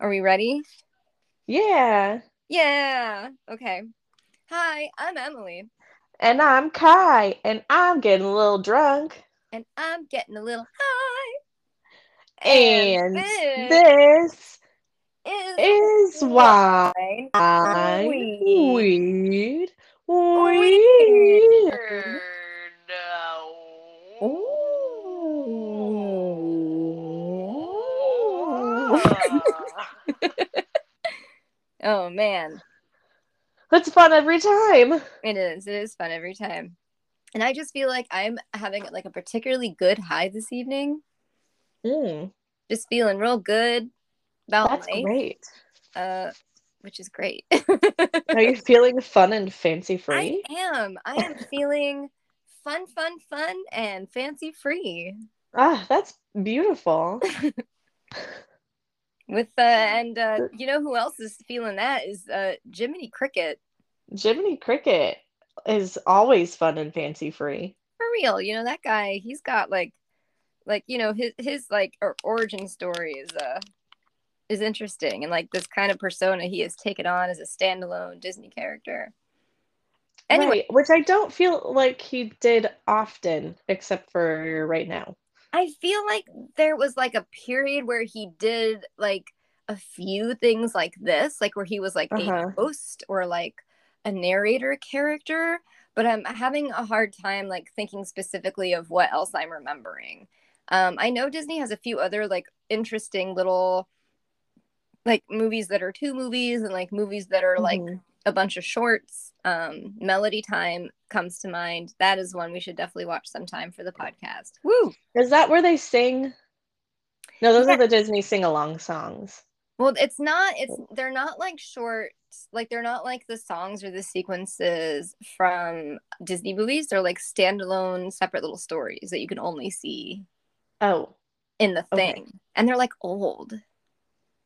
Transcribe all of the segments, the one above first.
Are we ready? Yeah. Yeah. Okay. Hi, I'm Emily. And I'm Ky, and I'm getting a little drunk. And I'm getting a little high. And, this, this is, why weed. weed. Oh man, It's fun every time. it is. It is fun every time. And I just feel like I'm having like a particularly good high this evening. Mm, Just feeling real good about that's life. great. Uh, which is great. Are you feeling fun and fancy free? I am. I am feeling fun, fun, fun, and fancy free. Ah, that's beautiful. With uh, and uh, you know who else is feeling that is uh, Jiminy Cricket Jiminy Cricket is always fun and fancy free. for real. You know that guy. He's got like, like you know his his like origin story is uh is interesting and like this kind of persona he has taken on as a standalone Disney character. Anyway, Right, which I don't feel like he did often, except for right now. I feel like there was like a period where he did like a few things like this, like where he was like Uh-huh. a host or like a narrator character, but I'm having a hard time like thinking specifically of what else I'm remembering. Um, I know Disney has a few other like interesting little like movies that are two movies and like movies that are like Mhm. A bunch of shorts. Um, Melody Time comes to mind. That is one we should definitely watch sometime for the podcast. Woo! Is that where they sing? No, those Yeah. are the Disney sing-along songs. Well, it's not, it's, they're not like short, like, they're not like the songs or the sequences from Disney movies. They're like standalone, separate little stories that you can only see Oh, in the Okay. thing. And they're like old.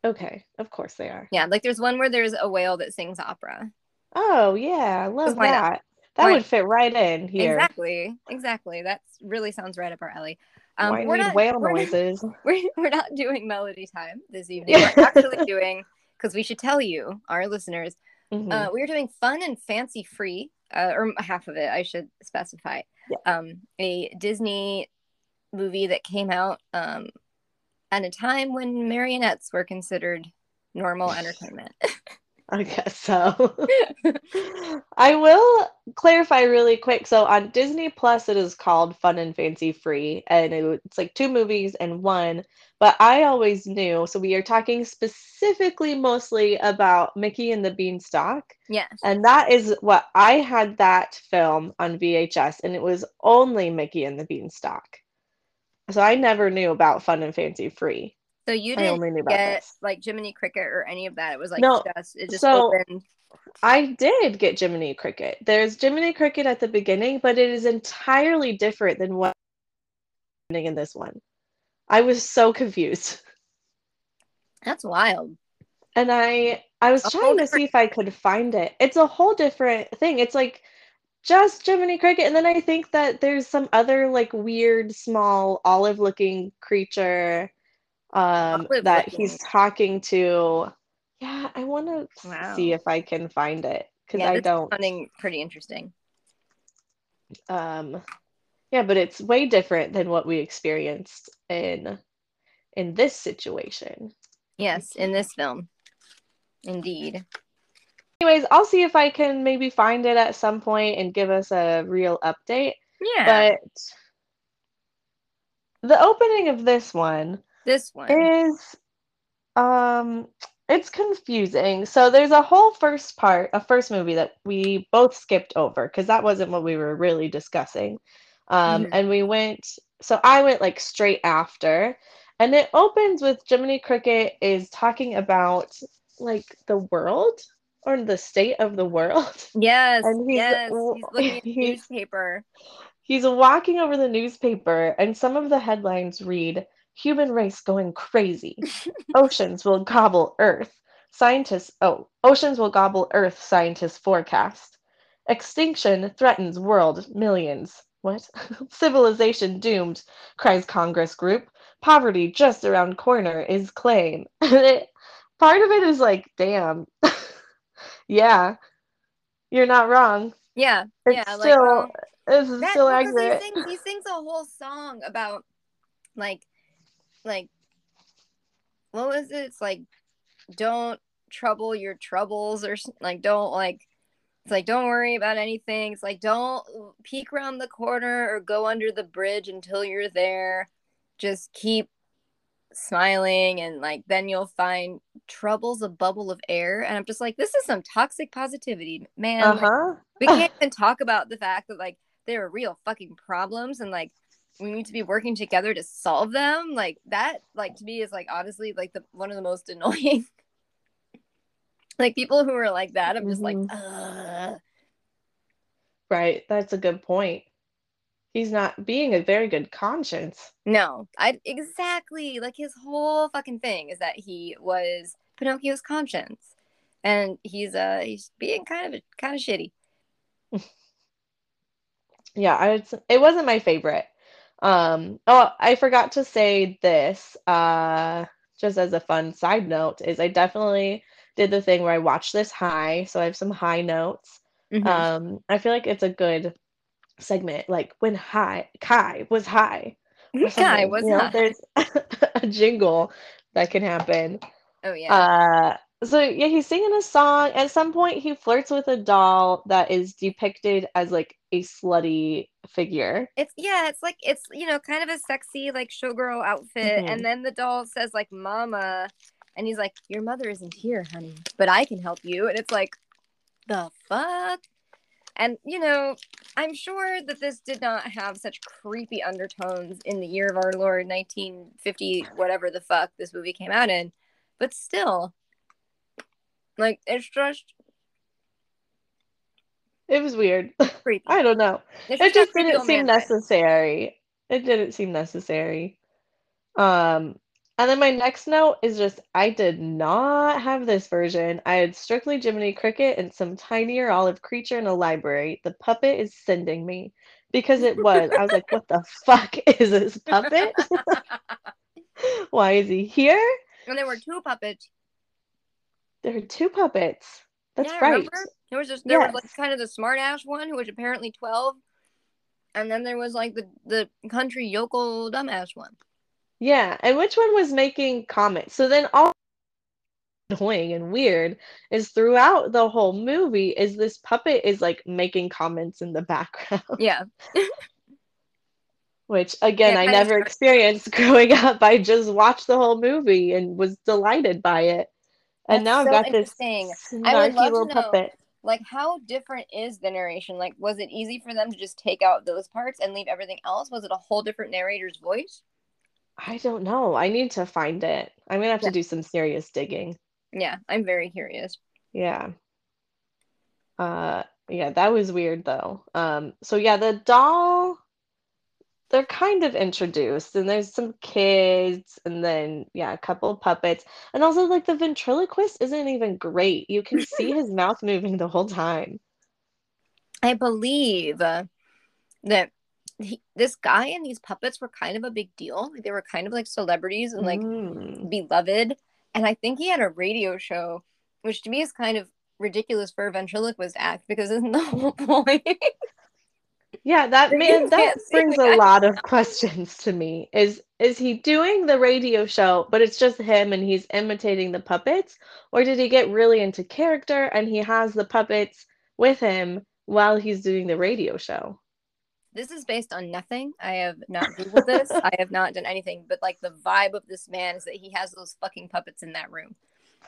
Okay. Of course they are. Yeah. Like, there's one where there's a whale that sings opera. Oh, yeah, I love why not? that. That Why- would fit right in here. Exactly. Exactly. That's really sounds right up our alley. Um, Why we're need not, whale we're not- noises? we're, we're not doing melody time this evening. We're actually doing, because we should tell you, our listeners, Mhm. Uh, we are doing fun and fancy free, uh, or half of it, I should specify. Yeah. Um, a Disney movie that came out um, at a time when marionettes were considered normal entertainment. I guess so. I will clarify really quick. So on Disney Plus, it is called Fun and Fancy Free, and it- it's like two movies and one. But I always knew, so we are talking specifically mostly about Mickey and the Beanstalk, yes. and that is what I had that film on VHS, and it was only Mickey and the Beanstalk. So I never knew about Fun and Fancy Free. So you I didn't only knew about get this. like Jiminy Cricket or any of that. It was like No, just it just so- opened. I did get Jiminy Cricket. There's Jiminy Cricket at the beginning, but it is entirely different than what happening in this one. I was so confused. That's wild. And I I was A trying to different- see if I could find it. It's a whole different thing. It's like just Jiminy Cricket, and then I think that there's some other like weird small olive-looking creature um that he's talking to. Yeah, I want to Wow. see if I can find it because Yeah, I don't. sounding pretty interesting. um yeah but it's way different than what we experienced in in this situation Yes, in this film, indeed. Anyways i'll see if i can maybe find it at some point and give us a real update. Yeah, but the opening of this one this one. is um it's confusing. So there's a whole first part a first movie that we both skipped over because that wasn't what we were really discussing. Um Mhm. and we went so i went like straight after. And it opens with jiminy cricket is talking about like the world or the state of the world Yes, And he's- yes. He's looking at the newspaper. He's walking over the newspaper, and some of the headlines read Human race going crazy. Oceans will gobble Earth. Scientists, oh, oceans will gobble Earth, scientists forecast. Extinction threatens world millions. What? Civilization doomed, cries Congress group. Poverty just around corner is claim. part of it is like, damn. Yeah. You're not wrong. Yeah. It's yeah. still like, um, this is that, still accurate. He sings, he sings a whole song about like, like, what was it? It's like, don't trouble your troubles or like, don't like, it's like, don't worry about anything. It's like, don't peek around the corner or go under the bridge until you're there. Just keep smiling and like then you'll find trouble's a bubble of air and i'm just like this is some toxic positivity man Uh-huh. we can't even talk about the fact that like there are real fucking problems and like we need to be working together to solve them like that like to me is like honestly like the one of the most annoying like people who are like that i'm just Mhm. like Ugh. Right. That's a good point. He's not being a very good conscience. no i exactly like his whole fucking thing is that he was pinocchio's conscience and he's uh he's being kind of kind of shitty Yeah, I would, it wasn't my favorite. Um, oh, I forgot to say this, uh, just as a fun side note, is I definitely did the thing where I watched this high, so I have some high notes. Mhm. Um, I feel like it's a good segment, like when high Ky was high Ky was You know, high. there's a jingle that can happen. oh yeah Uh, so yeah, he's singing a song. At some point, he flirts with a doll that is depicted as like a slutty figure. It's yeah, it's like it's you know kind of a sexy like showgirl outfit, Mhm. and then the doll says like "mama," and he's like, "Your mother isn't here, honey, but I can help you," and it's like, the fuck. And you know, I'm sure that this did not have such creepy undertones in the year of our Lord 1950, whatever the fuck this movie came out in, but still, like it's just It was weird. creepy. I don't know. It's It just got just creepy didn't seem necessary. It didn't seem necessary. Um, and then my next note is just I did not have this version. I had strictly Jiminy Cricket and some tinier olive creature in a library. The puppet is sending me because it was. I was like, what the fuck is this puppet? Why is he here? and there were two puppets There are two puppets. That's yeah, right. remember? There was just there was like kind of the smart ass one who was apparently twelve, and then there was like the the country yokel dumbass one. Yeah, and which one was making comments? So then all annoying and weird is throughout the whole movie is this puppet is like making comments in the background, Yeah, which again Yeah, I never experienced growing up. I just watched the whole movie and was delighted by it. And That's now I've got this interesting. I would snarky love to little know- puppet. like how different is the narration? Like, was it easy for them to just take out those parts and leave everything else? Was it a whole different narrator's voice? I don't know. I need to find it. I'm gonna have Yeah. to do some serious digging. Yeah, I'm very curious. Yeah. Uh yeah, that was weird though. Um so yeah, the doll they're kind of introduced and there's some kids and then yeah, a couple of puppets. And also like the ventriloquist isn't even great. You can see his mouth moving the whole time. I believe that he, this guy and these puppets were kind of a big deal. Like they were kind of like celebrities and like Mm. beloved. And I think he had a radio show, which to me is kind of ridiculous for a ventriloquist act because isn't the whole point? Yeah, that man that brings a lot of questions to me. Is is he doing the radio show, but it's just him and he's imitating the puppets? Or did he get really into character and he has the puppets with him while he's doing the radio show? This is based on nothing. I have not Googled this. I have not done anything, but like the vibe of this man is that he has those fucking puppets in that room.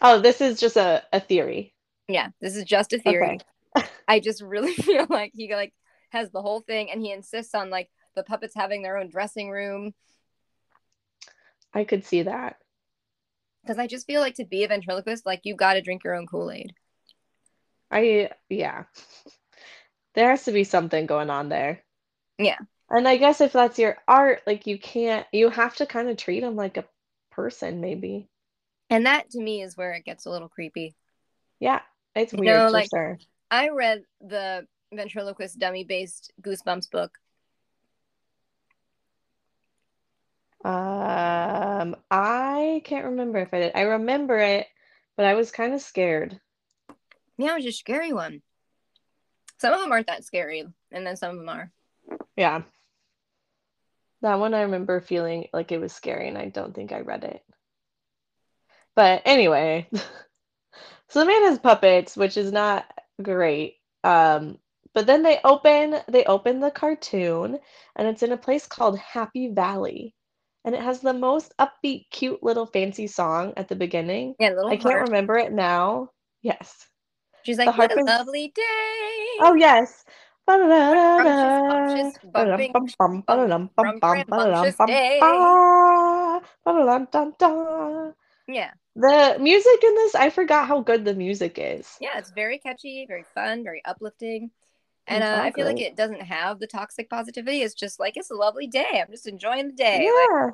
Oh, this is just a, a theory. Yeah, this is just a theory. Okay. I just really feel like he like has the whole thing and he insists on like the puppets having their own dressing room I could see that. because I just feel like to be a ventriloquist like you got to drink your own Kool-Aid. I yeah. There has to be something going on there. Yeah. And I guess if that's your art, like you can't you have to kind of treat them like a person maybe. And that to me is where it gets a little creepy. Yeah, it's You weird know, like- sure. I read the ventriloquist dummy based Goosebumps book. Um, I can't remember if I did. I remember it, but I was kind of scared. Yeah, it was a scary one. Some of them aren't that scary, and then some of them are. Yeah. That one I remember feeling like it was scary, and I don't think I read it. But anyway, so the man has puppets, which is not great. Um, but then they open they open the cartoon, and it's in a place called Happy Valley, and it has the most upbeat, cute little fancy song at the beginning. Yeah, little I can't remember it now. Yes. She's like, what a lovely day. Oh yes. Scrumptious, bumping, from rambunctious day. Yeah, The music in this, I forgot how good the music is. yeah, it's very catchy, very fun, very uplifting. And uh, I feel like it doesn't have the toxic positivity. It's just like it's a lovely day. I'm just enjoying the day. Like, Yeah.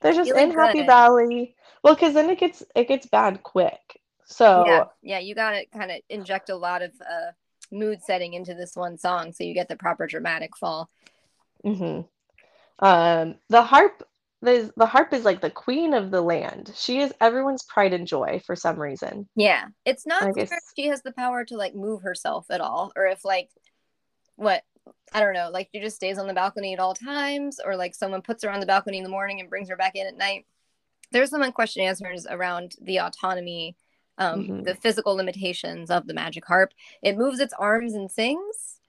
They're just in Happy good. Valley. Well, because then it gets it gets bad quick. So yeah, yeah, you gotta kind of inject a lot of uh, mood setting into this one song, so you get the proper dramatic fall. hmm Um, the harp, the the harp is like the queen of the land. She is everyone's pride and joy for some reason. Yeah, it's not I clear guess- if she has the power to like move herself at all, or if like what I don't know, like she just stays on the balcony at all times, or like someone puts her on the balcony in the morning and brings her back in at night. There's some question answers around the autonomy, um, Mhm. the physical limitations of the magic harp. It moves its arms and sings.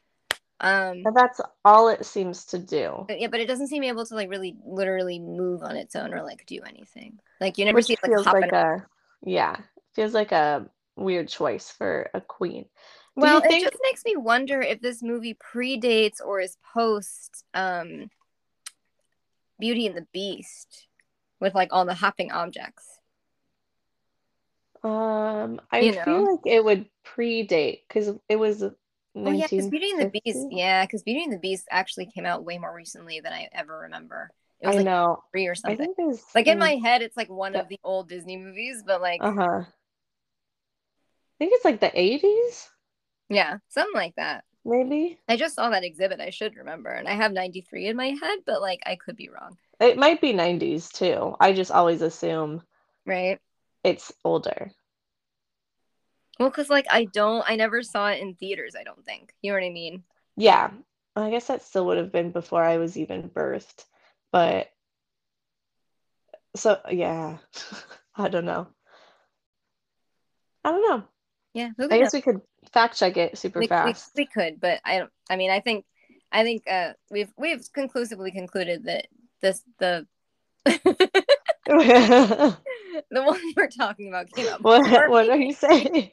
Um, And that's all it seems to do. but yeah, but it doesn't seem able to like really literally move on its own or like do anything. Like you never Which see it like feels like a yeah, feels like a weird choice for a queen. Do Well, you it just makes me wonder if this movie predates or is post um, Beauty and the Beast with like all the hopping objects. Um I You feel know? like it would predate because it was Oh yeah, because Beauty and the Beast, yeah, because Beauty and the Beast actually came out way more recently than I ever remember. It was I like know. three or I something. Like in my head, it's like one Yeah. of the old Disney movies, but like uh-huh. I think it's like the 80s, yeah, something like that. maybe. I just saw that exhibit. I should remember, and I have ninety three in my head, but like I could be wrong, It might be 90s too. I just always assume right? It's older. Well, because like I don't, I never saw it in theaters. I don't think. You know what I mean? Yeah. I guess that still would have been before I was even birthed. But so yeah. I don't know. I don't know. Yeah, who I guess we could fact check it super we, we, fast. we could, but I don't. I mean, I think, I think uh, we've we've conclusively concluded that this the the one we're talking about came up. What what are you saying?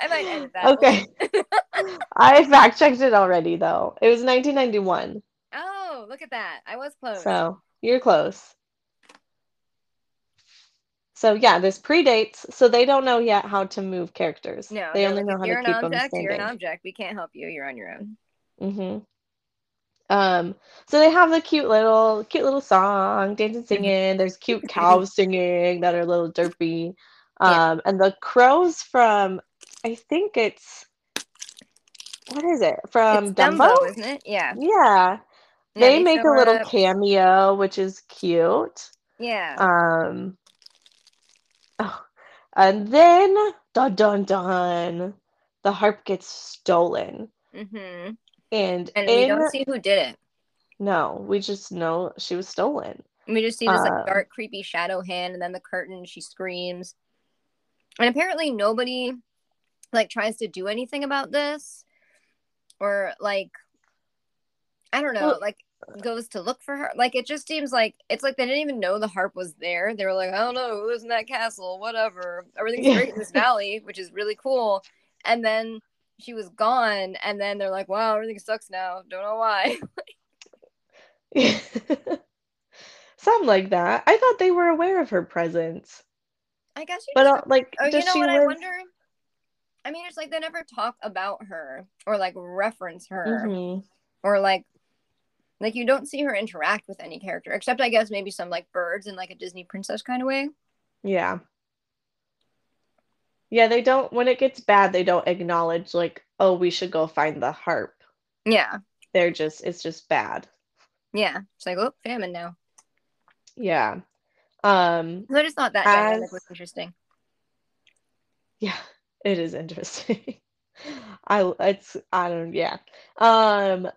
I might edit that. Okay. I fact checked it already though. It was 1991. oh, look at that! I was close. So you're close. So yeah, this predates, so they don't know yet how to move characters. no, they only like, know how to keep them object. You're an object. We can't help you. You're on your own. hmm Um, so they have the cute little, cute little song, dancing, Mm-hmm. singing. There's cute cows singing that are a little derpy. Yeah. Um, and the crows from, I think it's, what is it? From it's Dumbo? Dumbo, isn't it? Yeah. Yeah, Yeah, they make a little up. cameo, which is cute. Yeah. Um, oh, and then dun dun dun, the harp gets stolen, mm-hmm. And And we in don't see who did it. no, we just know she was stolen. We just see this like Uh, dark, creepy shadow hand, and then the curtain. She screams, and apparently nobody like tries to do anything about this, or like I don't know, Well- like goes to look for her. Like it just seems like it's like they didn't even know the harp was there. They were like, I don't know who lives in that castle, whatever. Everything's Yeah. great in this valley, which is really cool. And then she was gone, and then they're like, wow, everything sucks now. Don't know why. Something like that. I thought they were aware of her presence, I guess you but uh, like, Oh, does you know she what I wonder? I mean, it's like they never talk about her or like reference her Mhm. or like like you don't see her interact with any character except I guess maybe some like birds in like a Disney princess kind of way. Yeah. Yeah, they don't, when it gets bad, they don't acknowledge, like, oh, we should go find the harp. Yeah, They're just, it's just bad. yeah. It's like oh, famine now. Yeah. Um, So I just thought that As- dynamic was interesting. Yeah, it is interesting. I it's I don't yeah. Um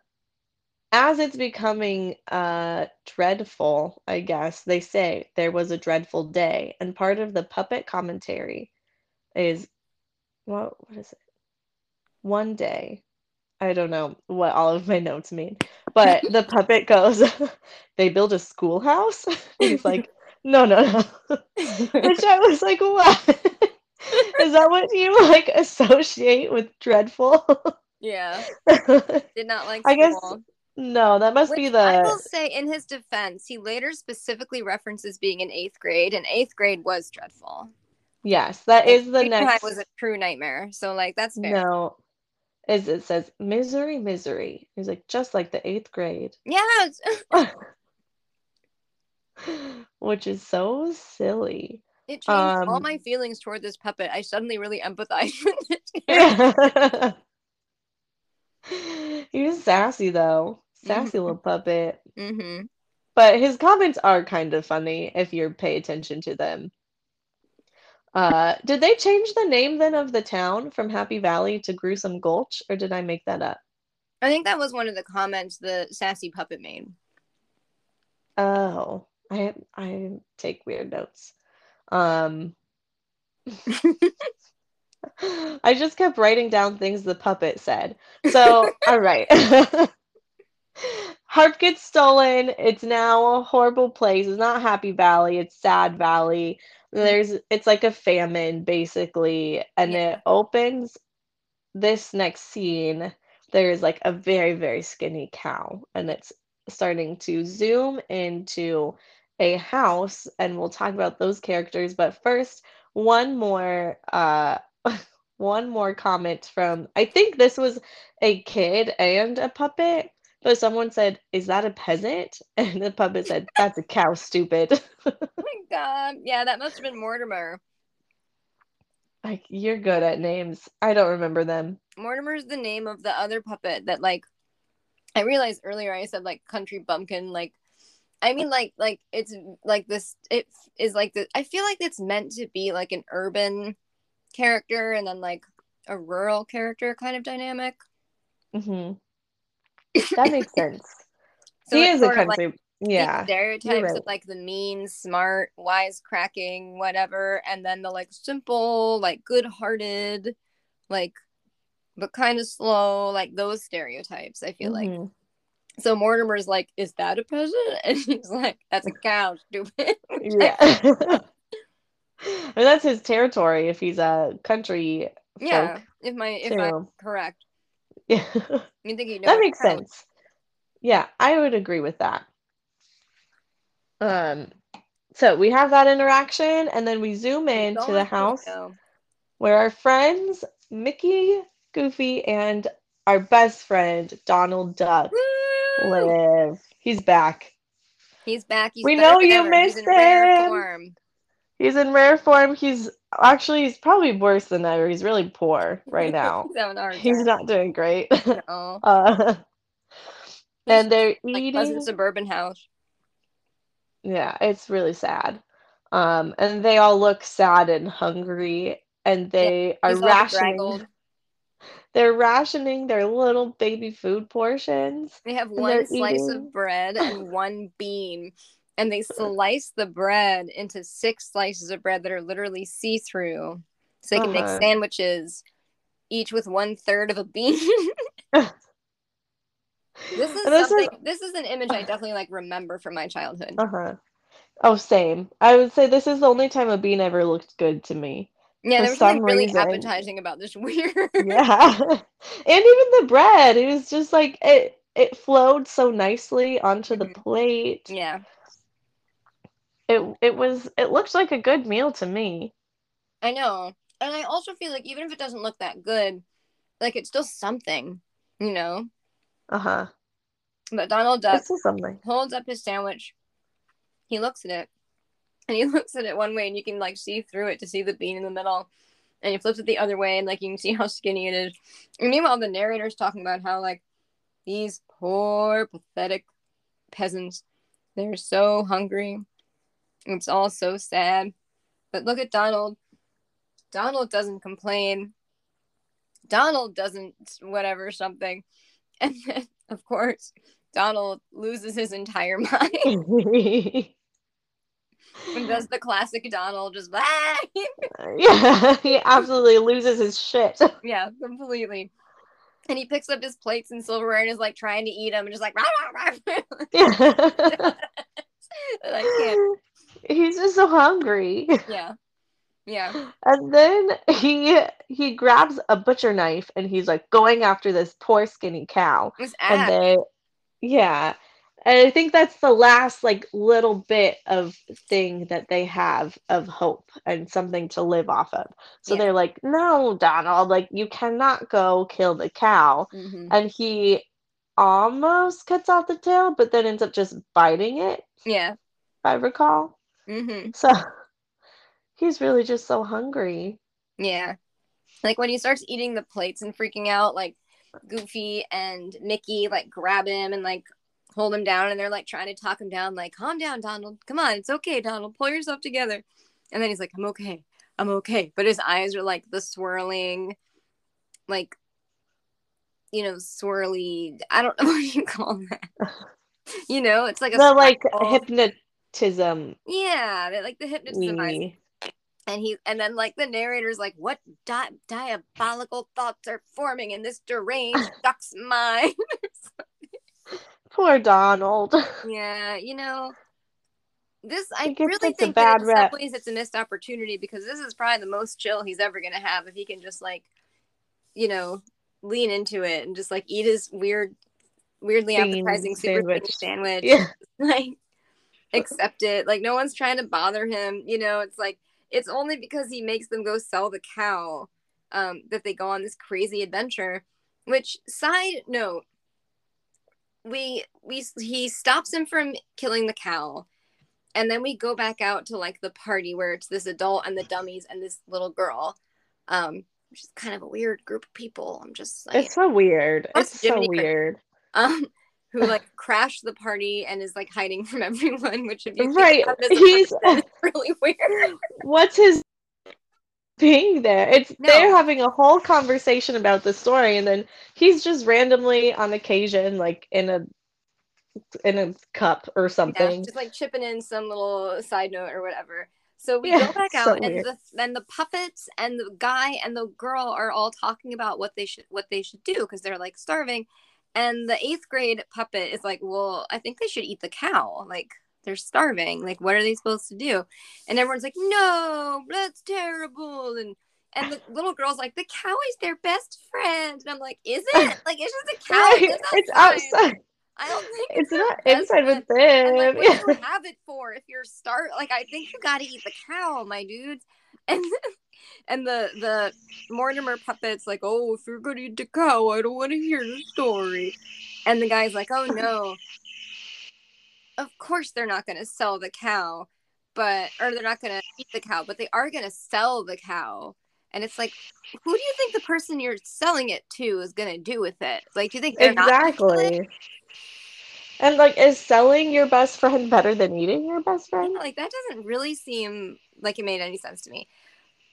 as it's becoming uh dreadful, I guess they say there was a dreadful day, and part of the puppet commentary is what what is it? One day. I don't know what all of my notes mean, but the puppet goes, they build a schoolhouse. He's like, no, no, no. Which I was like, what? Is that what you like associate with dreadful? Yeah. Did not like I guess no, that must be Which I will say, in his defense, he later specifically references being in eighth grade, and eighth grade was dreadful. Yes, that is the next was a true nightmare. So, like, that's fair. no. Is it says misery, misery. He's like just like the eighth grade, Yeah. which is so silly. It changed all Um, my feelings toward this puppet. I suddenly really empathize with this character. he was sassy though, sassy Mhm. little puppet. hmm But his comments are kind of funny if you pay attention to them. Uh, did they change the name then of the town from Happy Valley to Gruesome Gulch, or did I make that up? I think that was one of the comments the sassy puppet made. Oh, I I take weird notes. Um, I just kept writing down things the puppet said. So, all right. Harp gets stolen. It's now a horrible place. It's not Happy Valley, it's Sad Valley. There's it's like a famine basically, and Yeah. it opens this next scene. There's like a very, very skinny cow, and it's starting to zoom into a house, and we'll talk about those characters. But first, one more uh one more comment from I think this was a kid and a puppet, but someone said, "Is that a peasant?" And the puppet said, "That's a cow, stupid." Oh my god. Yeah, that must have been Mortimer. Like you're good at names. I don't remember them. Mortimer's the name of the other puppet that like I realized earlier I said like country bumpkin like I mean like like it's like this it is like the I feel like it's meant to be like an urban character and then like a rural character kind of dynamic. hmm That makes sense. So he is a of, like, country. yeah. stereotypes right. of like the mean, smart, wisecracking, whatever, and then the like simple, like good-hearted, like but kind of slow, like those stereotypes. I feel like Mhm. so. Mortimer's like, "Is that a peasant?" And he's like, "That's a cow, stupid." Yeah. I mean, that's his territory if he's a country yeah. folk If my if I'm correct, Yeah. you think you know That makes counts. sense. Yeah, I would agree with that. Um, so we have that interaction, and then we zoom in to the house where our friends Mickey, Goofy, and our best friend Donald Duck Woo! live. He's back. He's back. He's We know you. Missed him. He's in rare form. He's actually he's probably worse than ever. He's really poor right now. He's a He's not doing great. No. uh, and they're like eating. pleasant suburban house. Yeah, it's really sad. Um, and they all look sad and hungry, and they are rationing. bedraggled. They're rationing their little baby food portions. They have one slice eating. of bread and one bean, and they slice the bread into six slices of bread that are literally see through, so they can Uh-huh. make sandwiches, each with one third of a bean. this is this is- This is an image I definitely like remember from my childhood. Uh-huh. Oh, same. I would say this is the only time a bean ever looked good to me. yeah, there was something some really reason- appetizing about this weird. Yeah. And even the bread, it was just like it it flowed so nicely onto the Mhm. plate. yeah, It it was it looks like a good meal to me. I know, and I also feel like even if it doesn't look that good, like it's still something, you know. Uh-huh. But Donald Duck something. holds up his sandwich. He looks at it, and he looks at it one way, and you can like see through it to see the bean in the middle. And he flips it the other way, and like you can see how skinny it is. And meanwhile, the narrator's talking about how like these poor, pathetic peasants, they're so hungry. It's all so sad. But look at Donald. Donald doesn't complain. Donald doesn't whatever something. And then of course Donald loses his entire mind and does the classic Donald just yeah, he absolutely loses his shit. yeah, completely. And he picks up his plates and silverware and is like trying to eat them and just like rah, rah, rah. yeah. I can't. He's just so hungry. Yeah. Yeah. And then he he grabs a butcher knife and he's like going after this poor skinny cow. And they yeah. And I think that's the last like little bit of thing that they have of hope and something to live off of. So Yeah. they're like, "No, Donald, like you cannot go kill the cow." Mhm. And he almost cuts off the tail, but then ends up just biting it, Yeah. if I recall. Hmm So he's really just so hungry. Yeah. Like when he starts eating the plates and freaking out, like Goofy and Mickey like grab him and like hold him down and they're like trying to talk him down, like, calm down, Donald. Come on, it's okay, Donald. Pull yourself together. And then he's like, I'm okay. I'm okay. But his eyes are like the swirling, like, you know, swirly. I don't know what you call that. You know, it's like a The like spiral. Hypnotism Yeah, they like the hypnotism and he and then like the narrator's like what di- diabolical thoughts are forming in this deranged duck's mind Poor Donald. yeah you know this i really think bad that in some ways it's a missed opportunity because this is probably the most chill he's ever gonna have if he can just like you know lean into it and just like eat his weird weirdly Bean appetizing super sandwich. sandwich Yeah. like accept it. Like no one's trying to bother him you know? It's like it's only because he makes them go sell the cow um that they go on this crazy adventure. Which side note we we he stops him from killing the cow. And then we go back out to like the party where it's this adult and the dummies and this little girl um which is kind of a weird group of people. I'm just like It's so weird. It's so weird. um who like crashed the party and is like hiding from everyone which you think Right. He's person, really weird what's his being there? It's No. they're having a whole conversation about the story and then he's just randomly on occasion like in a in a cup or yeah, something. just like chipping in some little side note or whatever so we Yeah, go back so out and weird. the and the puppets and the guy and the girl are all talking about what they should what they should do because they're like starving and the eighth grade puppet is like well i think they should eat the cow like they're starving like what are they supposed to do and everyone's like no that's terrible and and the little girl's like the cow is their best friend and i'm like is it like it's just a cow Right, It's outside. outside. i don't think It's their not inside friend. with And like, them. what do you have it for if you're start? Like, I think you got to eat the cow, my dudes. And and the the Mortimer puppets like, oh, if you're gonna cow, I don't want to hear the story. And the guy's like, oh no, of course they're not gonna sell the cow, but or they're not gonna eat the cow, but they are gonna sell the cow. And it's like, who do you think the person you're selling it to is gonna do with it? Like, do you think? Exactly. And like, is selling your best friend better than eating your best friend? Yeah, like that doesn't really seem like it made any sense to me.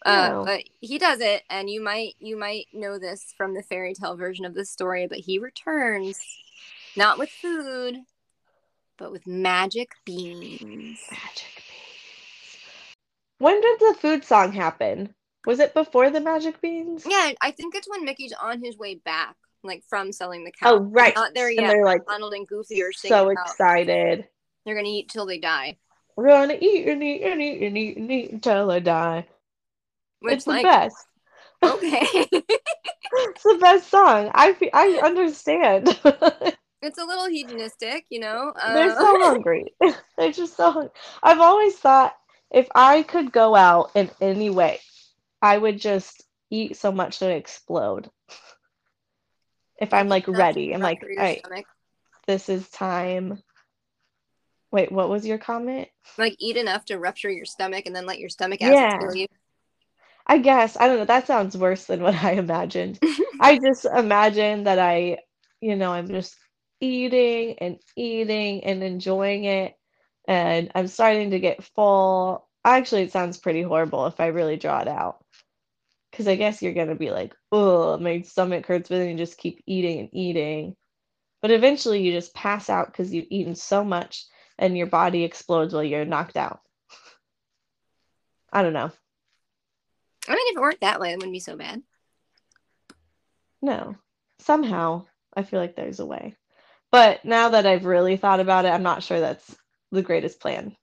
Uh, No. but he does it, and you might you might know this from the fairy tale version of the story. But he returns, not with food, but with magic beans. Magic beans. When did the food song happen? Was it before the magic beans? Yeah, I think it's when Mickey's on his way back, like from selling the cow. Oh, right. Not there And yet. they're like Donald and Goofy are so about excited. they're gonna eat till they die. We're gonna eat and eat and eat and eat and eat until I die. Which it's the like best. okay, It's the best song. I I understand. it's a little hedonistic, you know. Uh, They're so hungry. They're just so hungry. I've always thought if I could go out in any way, I would just eat so much to explode. If I'm like enough ready, I'm like, all right, stomach. this is time. Wait, what was your comment? like eat enough to rupture your stomach and then let your stomach acid Yeah. kill you. I guess. I don't know. That sounds worse than what I imagined. I just imagine that I, you know, I'm just eating and eating and enjoying it. And I'm starting to get full. Actually, it sounds pretty horrible if I really draw it out. Because I guess you're gonna be like, oh, my stomach hurts, but then you just keep eating and eating. But eventually you just pass out because you've eaten so much and your body explodes while you're knocked out. I don't know. I mean, if it worked that way, it wouldn't be so bad. No. Somehow, I feel like there's a way. But now that I've really thought about it, I'm not sure that's the greatest plan.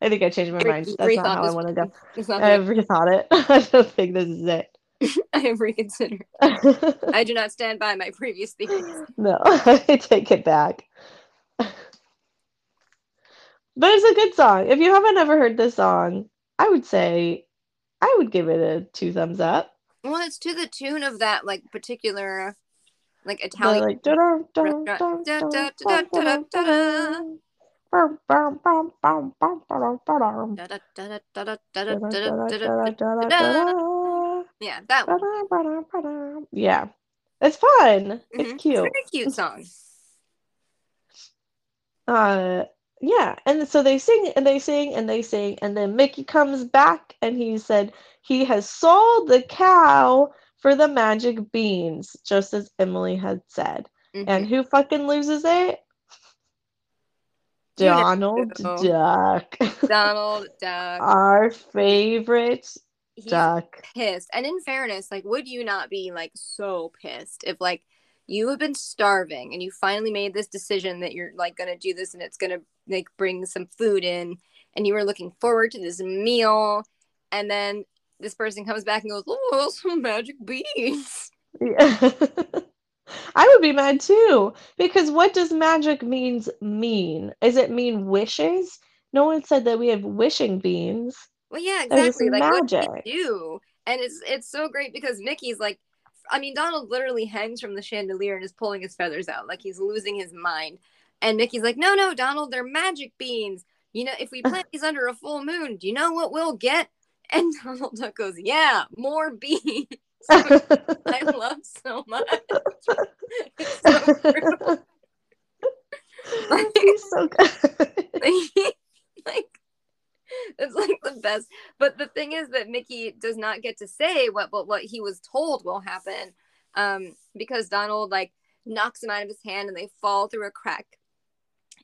I think I changed my mind. That's not how I want to go. I've rethought it. I don't think this is it. I have reconsidered. I do not stand by my previous theories. No, I take it back. But it's a good song. If you haven't ever heard this song, I would say I would give it a two thumbs up. Well, it's to the tune of that like particular like Italian. Like, yeah, that one. Yeah. It's fun. Mm-hmm. It's cute. It's a cute song. Uh yeah, and so they sing and they sing and they sing, and then Mickey comes back and he said he has sold the cow for the magic beans, just as Emily had said. Mm-hmm. And who fucking loses it? Donald Duck. Donald Duck. Our favorite He's duck. Pissed. And in fairness, like, would you not be like so pissed if like you have been starving and you finally made this decision that you're like gonna do this and it's gonna like bring some food in and you were looking forward to this meal and then this person comes back and goes, Oh, some magic beans. Yeah. I would be mad too because what does magic means mean? Is it mean wishes? No one said that we have wishing beans. Well, yeah, exactly. Like magic. what do do? And it's it's so great because Mickey's like, I mean, Donald literally hangs from the chandelier and is pulling his feathers out like he's losing his mind. And Mickey's like, no, no, Donald, they're magic beans. You know, if we plant these under a full moon, do you know what we'll get? And Donald Duck goes, yeah, more beans. I love so much. It's so like, He's so good. like it's like the best. But the thing is that Mickey does not get to say what what, what he was told will happen. Um, because Donald like knocks him out of his hand and they fall through a crack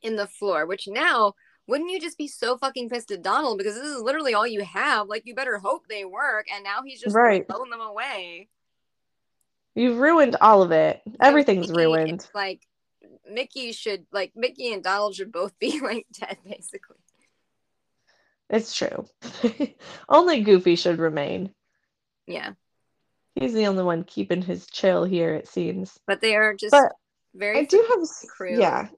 in the floor, which now wouldn't you just be so fucking pissed at Donald because this is literally all you have? Like, you better hope they work, and now he's just right. throwing them away. You've ruined all of it. Everything's Mickey, ruined. Like, Mickey should, like, Mickey and Donald should both be, like, dead, basically. It's true. only Goofy should remain. Yeah. He's the only one keeping his chill here, it seems. But they are just but very I do have crew. Yeah.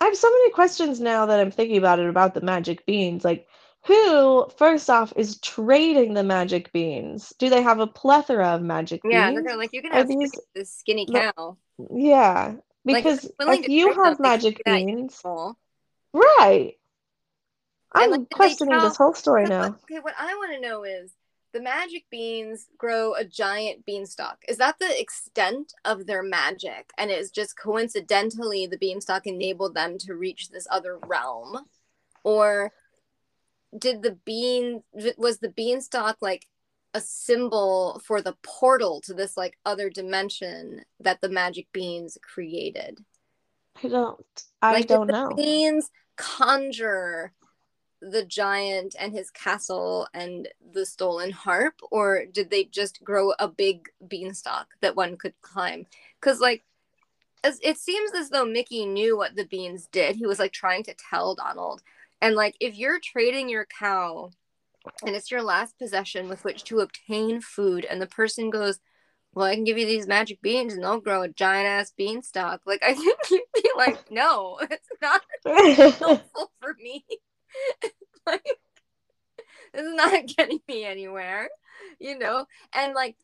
I have so many questions now that I'm thinking about it about the magic beans. Like, who, first off, is trading the magic beans? Do they have a plethora of magic yeah, beans? Yeah, like you can have these... this skinny cow. Yeah, because like, if you have magic beans, right? I'm like, questioning tell... this whole story now. Okay, what I want to know is the magic beans grow a giant beanstalk. Is that the extent of their magic? And it's just coincidentally the beanstalk enabled them to reach this other realm? Or did the bean was the beanstalk like a symbol for the portal to this like other dimension that the magic beans created? I don't I like, don't know. Beans conjure the giant and his castle and the stolen harp or did they just grow a big beanstalk that one could climb? Because like as it seems as though mickey knew what the beans did. He was like trying to tell donald. And like if you're trading your cow and it's your last possession with which to obtain food and the person goes well i can give you these magic beans and they'll grow a giant ass beanstalk like i think you'd be like no it's not helpful for me like this is not getting me anywhere, you know? And like,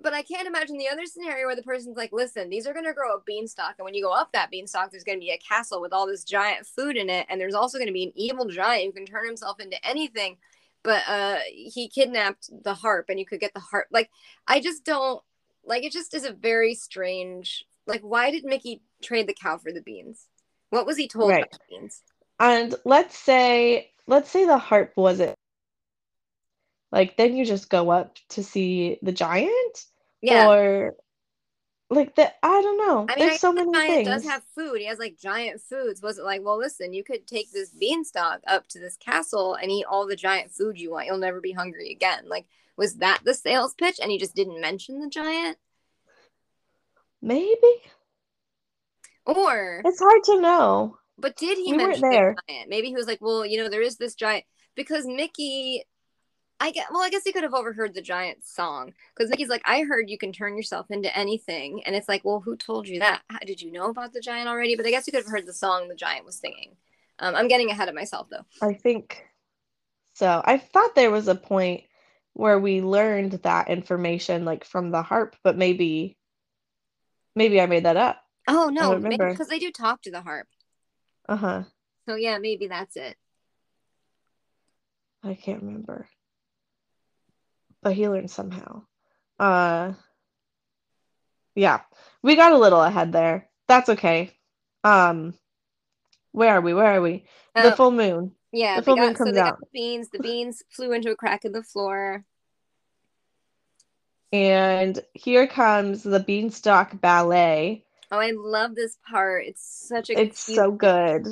but I can't imagine the other scenario where the person's like, listen, these are going to grow a beanstalk. And when you go up that beanstalk, there's going to be a castle with all this giant food in it. And there's also going to be an evil giant who can turn himself into anything. But uh, he kidnapped the harp and you could get the harp. Like, I just don't, like, it just is a very strange, like, why did Mickey trade the cow for the beans? What was he told right. about beans? And let's say let's say the harp wasn't like then you just go up to see the giant Yeah. or like the I don't know. I mean, I There's so guess the many giant does have food. He has like giant foods. Was it like, well, listen, you could take this beanstalk up to this castle and eat all the giant food you want. You'll never be hungry again. Like, was that the sales pitch? And he just didn't mention the giant? Maybe. Or, It's hard to know. But did he We mention there. the giant? Maybe he was like, well, you know, there is this giant because Mickey. I get well. I guess he could have overheard the giant song because Mickey's like, "I heard you can turn yourself into anything," and it's like, "Well, who told you that? How, did you know about the giant already?" But I guess you could have heard the song the giant was singing. Um, I'm getting ahead of myself though. I think so. I thought there was a point where we learned that information like from the harp, but maybe maybe I made that up. Oh no, because they do talk to the harp. Uh-huh. So yeah, maybe that's it. I can't remember. But he learned somehow. Uh yeah. We got a little ahead there. That's okay. Um where are we? Where are we? The Oh, full moon. yeah, the full moon got so comes got out. the beans. The beans flew into a crack in the floor. And here comes the Beanstalk Ballet. Oh, I love this part. It's such a It's cute. so good.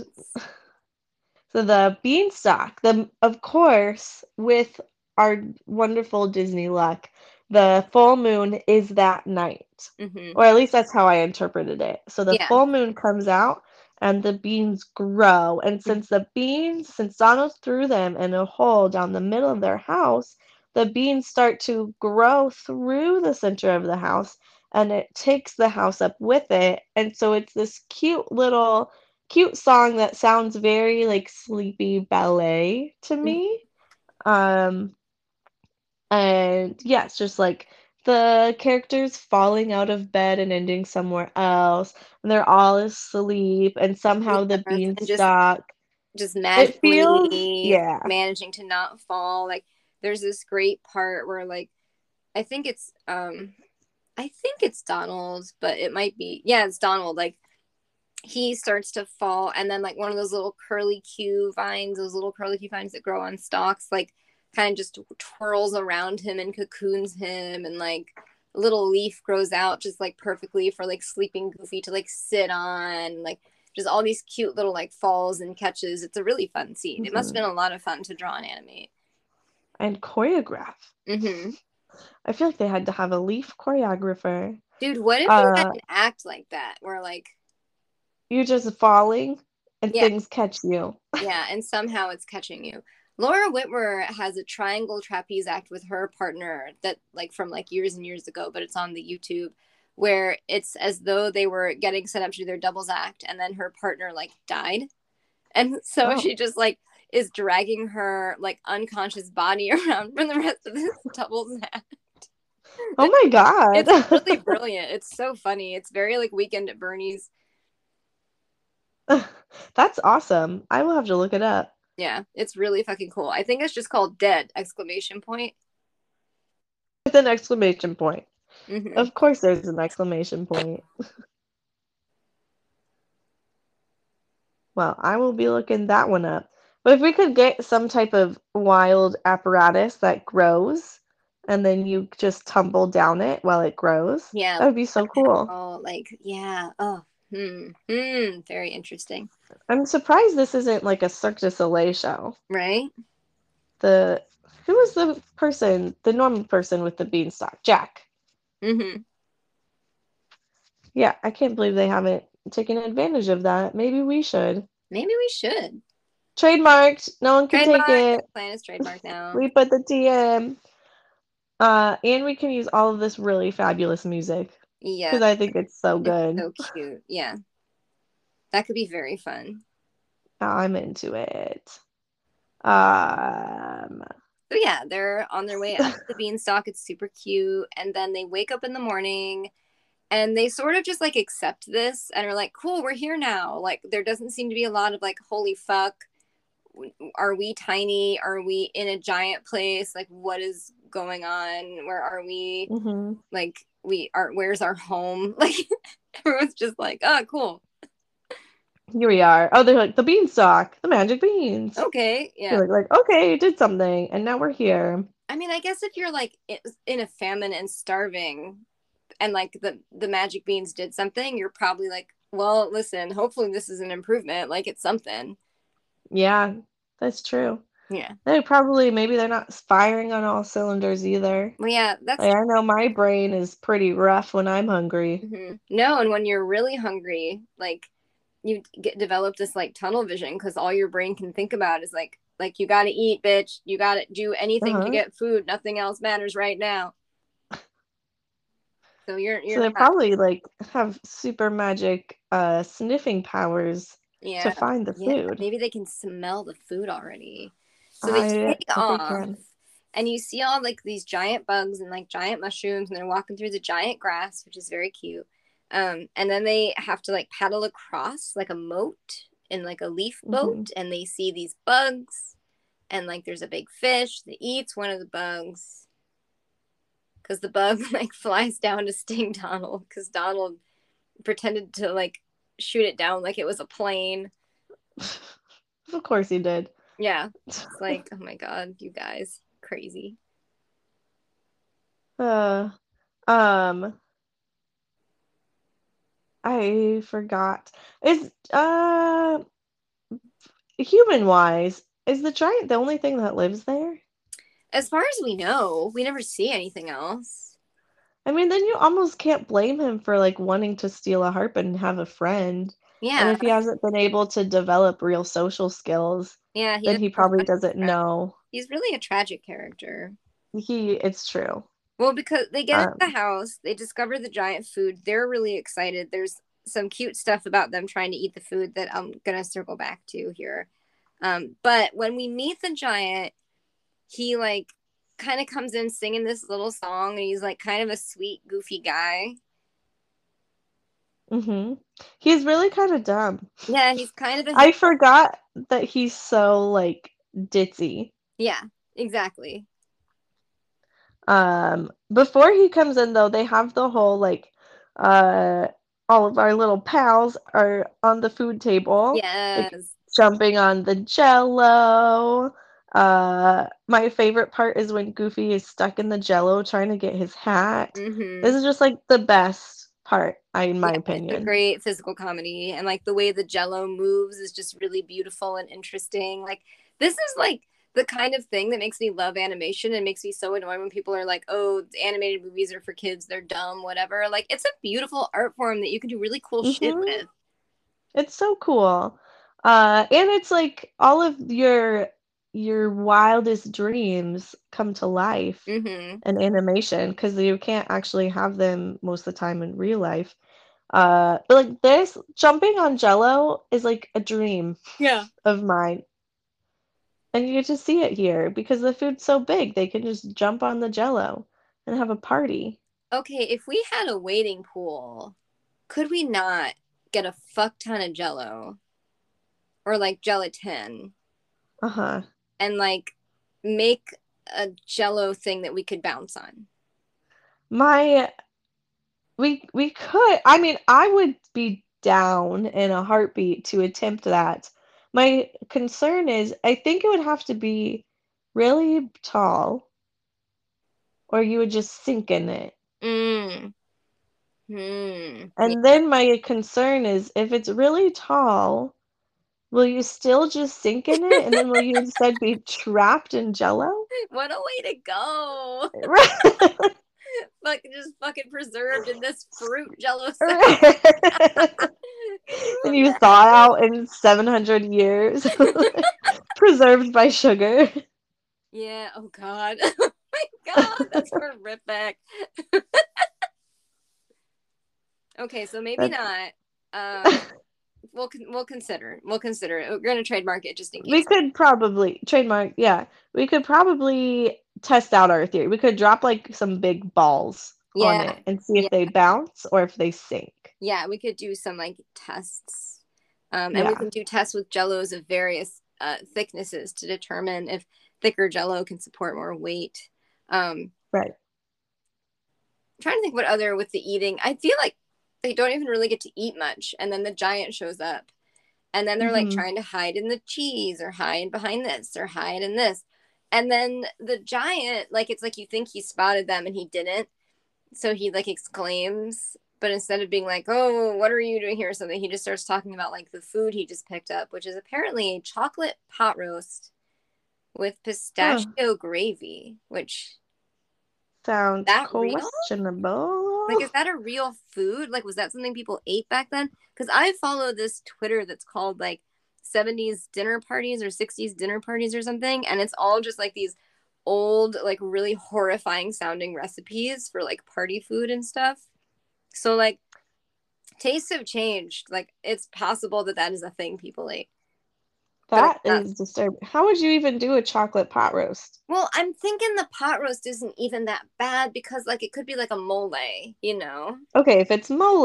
So the beanstalk, the of course, with our wonderful Disney luck, the full moon is that night. Mhm. Or at least that's how I interpreted it. So the Yeah. full moon comes out and the beans grow. And since the beans, since Donald threw them in a hole down the middle of their house, the beans start to grow through the center of the house and it takes the house up with it. And so it's this cute little cute song that sounds very like sleepy ballet to me. Um and yeah, it's just like the characters falling out of bed and ending somewhere else, and they're all asleep, and somehow the Yes, and just beanstalk. just It feels, magically yeah. managing to not fall. Like there's this great part where like I think it's um I think it's Donald, but it might be yeah, it's Donald. Like he starts to fall and then like one of those little curly Q vines, those little curly Q vines that grow on stalks, like kind of just twirls around him and cocoons him and like a little leaf grows out just like perfectly for like sleeping goofy to like sit on like just all these cute little like falls and catches it's a really fun scene it must have Mhm. been a lot of fun to draw and animate And choreograph. hmm I feel like they had to have a leaf choreographer. dude what if you had Uh, an act like that where like you're just falling and Yeah. things catch you. yeah and somehow it's catching you laura Whitmer has a triangle trapeze act with her partner that like from like years and years ago but it's on the youtube where it's as though they were getting set up to do their doubles act and then her partner like died and so Oh. she just like is dragging her like unconscious body around for the rest of this doubles act Oh my god. it's really brilliant it's so funny it's very like weekend at bernie's That's awesome. I will have to look it up. yeah it's really fucking cool i think it's just called dead exclamation point With an exclamation point. Mhm. Of course, there's an exclamation point. Well, I will be looking that one up. But if we could get some type of wild apparatus that grows and then you just tumble down it while it grows, yeah that would be so cool. Oh, like yeah. Oh, hmm, hmm. Very interesting, I'm surprised this isn't like a Cirque du Soleil show. right? The who was the person, the normal person with the beanstalk? Jack. Mm-hmm. Yeah, I can't believe they haven't taken advantage of that. Maybe we should. Maybe we should Trademarked. No one can take it. Plan is trademarked now. We put the TM. Uh, and we can use all of this really fabulous music yeah, because I think it's so it's good. so cute. Yeah, that could be very fun. I'm into it. Um, So yeah, they're on their way up to the beanstalk. It's super cute, and then they wake up in the morning. And they sort of just like accept this and are like, cool, we're here now. Like, there doesn't seem to be a lot of like, holy fuck, are we tiny? Are we in a giant place? Like, what is going on? Where are we? mhm. Like, we are, where's our home? Like, everyone's just like, oh, cool. Here we are. Oh, they're like the beanstalk, the magic beans. Okay. Yeah. Like, like, okay, you did something, and now we're here. I mean, I guess if you're like in a famine and starving, and like the the magic beans did something, you're probably like, well, listen, hopefully this is an improvement. Like it's something. Yeah, that's true. Yeah. They probably maybe they're not firing on all cylinders either. Well, yeah, that's. Like, I know my brain is pretty rough when I'm hungry. Mm-hmm. No, and when you're really hungry, like you get develop this like tunnel vision because all your brain can think about is like like you got to eat, bitch. You got to do anything uh-huh. to get food. Nothing else matters right now. So you're, you're so they probably like have super magic uh sniffing powers yeah. to find the food. Maybe they can smell the food already. So they I, take I off and you see all like these giant bugs and like giant mushrooms and they're walking through the giant grass, which is very cute. Um, and then they have to like paddle across like a moat in like a leaf boat mm-hmm. and they see these bugs and like there's a big fish that eats one of the bugs because the bug like flies down to sting Donald because Donald pretended to like shoot it down like it was a plane. of course he did. Yeah. It's like, oh my god, you guys, crazy. Uh um I forgot. Is uh human wise, is the giant the only thing that lives there? As far as we know, we never see anything else. I mean, then you almost can't blame him for like wanting to steal a harp and have a friend. Yeah. And if he hasn't been able to develop real social skills, yeah, he then he probably doesn't know. He's really a tragic character. He, it's true. Well, because they get um, the house, they discover the giant food. They're really excited. There's some cute stuff about them trying to eat the food that I'm gonna circle back to here. Um, but when we meet the giant, he like kind of comes in singing this little song, and he's like kind of a sweet, goofy guy. Mm-hmm. He's really kind of dumb. Yeah, he's kind of. A- I forgot that he's so like ditzy. Yeah, exactly. Um, before he comes in though, they have the whole like, uh, all of our little pals are on the food table. Yes. Like, jumping on the jello. Uh, my favorite part is when Goofy is stuck in the jello trying to get his hat. Mm-hmm. This is just like the best part, in my yeah, opinion. great physical comedy, and like the way the Jello moves is just really beautiful and interesting. Like this is like the kind of thing that makes me love animation and makes me so annoyed when people are like, "Oh, animated movies are for kids; they're dumb, whatever." Like it's a beautiful art form that you can do really cool mm-hmm. shit with. It's so cool. Uh, and it's like all of your your wildest dreams come to life mm-hmm. in animation because you can't actually have them most of the time in real life. Uh, but like this jumping on Jello is like a dream, yeah, of mine. And you get to see it here because the food's so big, they can just jump on the Jello and have a party. Okay, if we had a waiting pool, could we not get a fuck ton of Jello, or like gelatin? Uh huh and like make a jello thing that we could bounce on my we we could i mean i would be down in a heartbeat to attempt that my concern is i think it would have to be really tall or you would just sink in it mm. Hmm. and yeah. then my concern is if it's really tall Will you still just sink in it and then will you instead be trapped in jello? What a way to go. Like just fucking preserved in this fruit jello and you thaw out in 700 years. preserved by sugar. Yeah, oh god. Oh my god, that's horrific. okay, so maybe that's... not. Um, we'll we'll consider we'll consider it. We're gonna trademark it just in case. We could probably trademark. Yeah, we could probably test out our theory. We could drop like some big balls yeah. on it and see if yeah. they bounce or if they sink. Yeah, we could do some like tests, um, and yeah. we can do tests with Jellos of various uh, thicknesses to determine if thicker Jello can support more weight. Um, right. I'm trying to think what other with the eating. I feel like they don't even really get to eat much and then the giant shows up and then they're mm-hmm. like trying to hide in the cheese or hide behind this or hide in this and then the giant, like it's like you think he spotted them and he didn't. So he like exclaims, but instead of being like, "Oh, what are you doing here?" or something, he just starts talking about like the food he just picked up, which is apparently a chocolate pot roast with pistachio huh. gravy, which sounds questionable. Real? Like, is that a real food? Like, was that something people ate back then? Because I follow this Twitter that's called like 70s dinner parties or 60s dinner parties or something, and it's all just like these old, like really horrifying sounding recipes for like party food and stuff. So, like, tastes have changed. Like, it's possible that that is a thing people ate. That is disturbing. How would you even do a chocolate pot roast? Well, I'm thinking the pot roast isn't even that bad because like it could be like a mole, you know. Okay, if it's mole,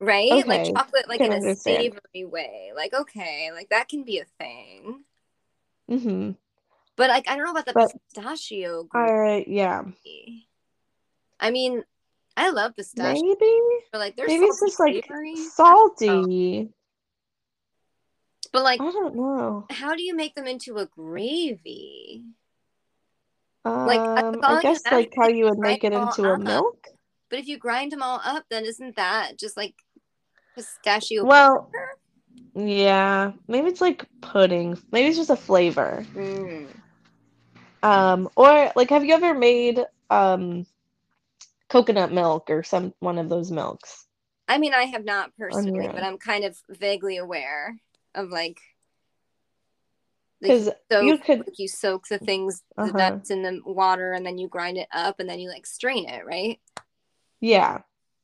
right? Okay. Like chocolate like in understand. a savory way. Like okay, like that can be a thing. Mhm. But like I don't know about the but, pistachio. All right, yeah. I mean, I love pistachio. Maybe. But like there's maybe it's just like salty. Oh. But like, I don't know. How do you make them into a gravy? Um, like, I guess like how you would make it into a milk. But if you grind them all up, then isn't that just like pistachio? Well, yeah, maybe it's like pudding. Maybe it's just a flavor. Mm. Um, or like, have you ever made um coconut milk or some one of those milks? I mean, I have not personally, but I'm kind of vaguely aware of like because like you could like you soak the things uh-huh. that's in the water and then you grind it up and then you like strain it right? Yeah.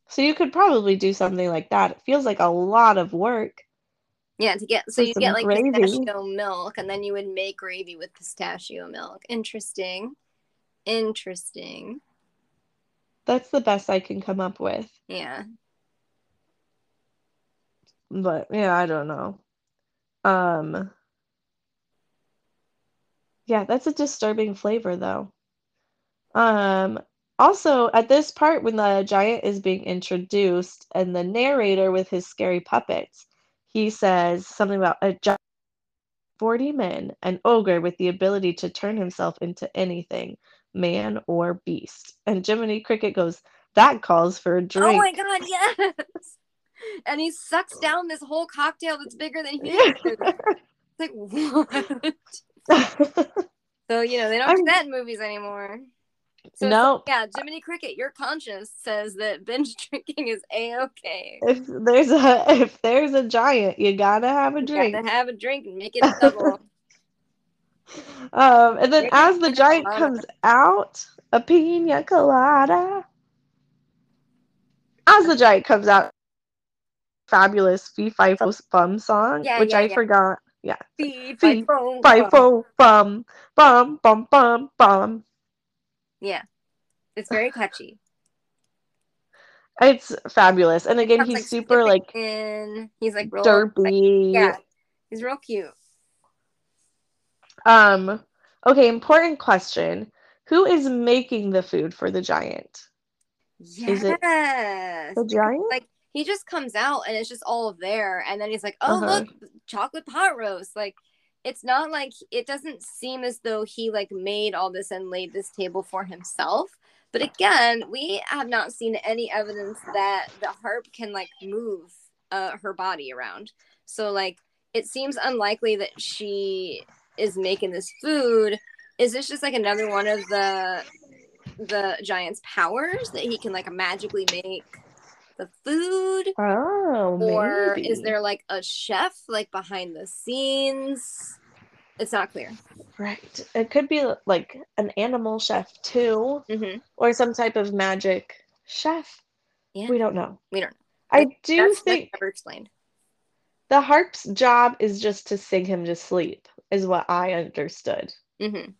So you could probably do something like that. It feels like a lot of work. Yeah to get so you get like gravy. pistachio milk and then you would make gravy with pistachio milk. Interesting. Interesting. That's the best i can come up with. Yeah. But yeah i don't know um, yeah, that's a disturbing flavor though. Um, also, at this part, when the giant is being introduced and the narrator with his scary puppets, he says something about a giant 40 men, an ogre with the ability to turn himself into anything, man or beast. And Jiminy Cricket goes, That calls for a drink. Oh my god, yes and he sucks down this whole cocktail that's bigger than he is. like what? so you know they don't I'm... do that in movies anymore. So no, yeah, Jiminy Cricket, your conscience says that binge drinking is a okay. If there's a if there's a giant, you gotta have a drink. You gotta have a drink and make it a double. um, and then as the giant comes out, a pina colada. As the giant comes out, fabulous Fee Fi Fo Fum song, yeah, which yeah, I yeah. forgot. Yeah. Fee Fi Fo Fum Bum Bum Bum Bum. Yeah. It's very catchy. It's fabulous. And again, he's like super like in. he's like real derpy. Like, yeah. He's real cute. Um okay, important question. Who is making the food for the giant? Yes. Is it the giant? Like he just comes out and it's just all there. And then he's like oh uh-huh. look chocolate pot roast. Like it's not like it doesn't seem as though he like made all this and laid this table for himself. But again we have not seen any evidence that the harp can like move uh, her body around. So like it seems unlikely that she is making this food. Is this just like another one of the the giant's powers that he can like magically make the food? Oh, or maybe. is there like a chef like behind the scenes? It's not clear. Right. It could be like an animal chef too, mm-hmm. or some type of magic chef. Yeah. We don't know. We don't. Know. I do think never explained. The harp's job is just to sing him to sleep, is what I understood. Mm-hmm.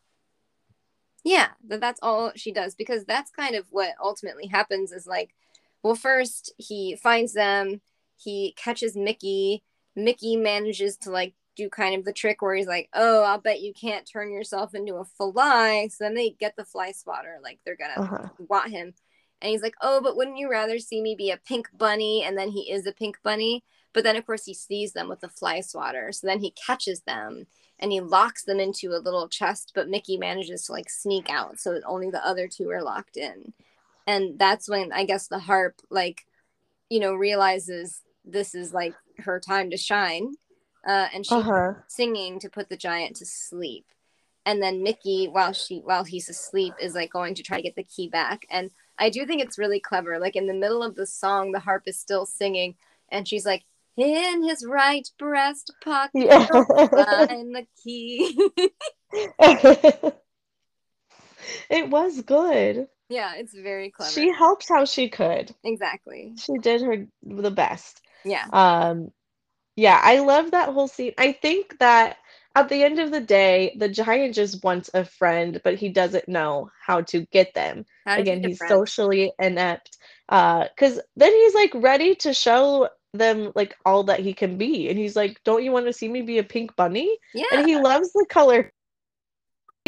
Yeah, that that's all she does because that's kind of what ultimately happens. Is like well, first he finds them, he catches Mickey. Mickey manages to like do kind of the trick where he's like, "Oh, I'll bet you can't turn yourself into a fly." So then they get the fly swatter, like they're gonna uh-huh. want him, and he's like, "Oh, but wouldn't you rather see me be a pink bunny?" And then he is a pink bunny, but then of course he sees them with the fly swatter, so then he catches them, and he locks them into a little chest, but Mickey manages to like sneak out so that only the other two are locked in. And that's when I guess the harp like you know realizes this is like her time to shine. Uh, and she's Uh-huh. singing to put the giant to sleep. And then Mickey, while she while he's asleep, is like going to try to get the key back. And I do think it's really clever. Like in the middle of the song, the harp is still singing, and she's like, "In his right breast pocket, Yeah. find the key." it was good. Yeah, it's very clever. She helped how she could. exactly. She did her the best. Yeah. Um, yeah, I love that whole scene. I think that at the end of the day, the giant just wants a friend, but he doesn't know how to get them. To Again, he's friend. socially inept. Uh, because then he's like ready to show them like all that he can be, and he's like, "Don't you want to see me be a pink bunny?" Yeah. And he loves the color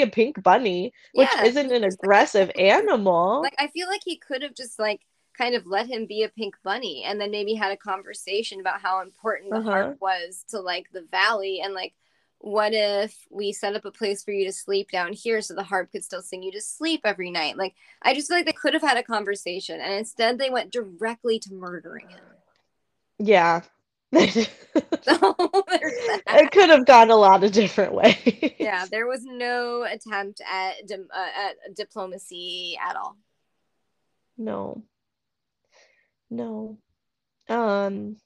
a pink bunny, which Yeah, isn't an aggressive animal. like I feel like he could have just like kind of let him be a pink bunny and then maybe had a conversation about how important the Uh-huh. harp was to like the valley and like what if we set up a place for you to sleep down here so the harp could still sing you to sleep every night like i just feel like they could have had a conversation and instead they went directly to murdering him yeah. it so there's could have gone a lot of different ways. yeah there was no attempt at, dim- uh, at diplomacy at all No. No. Um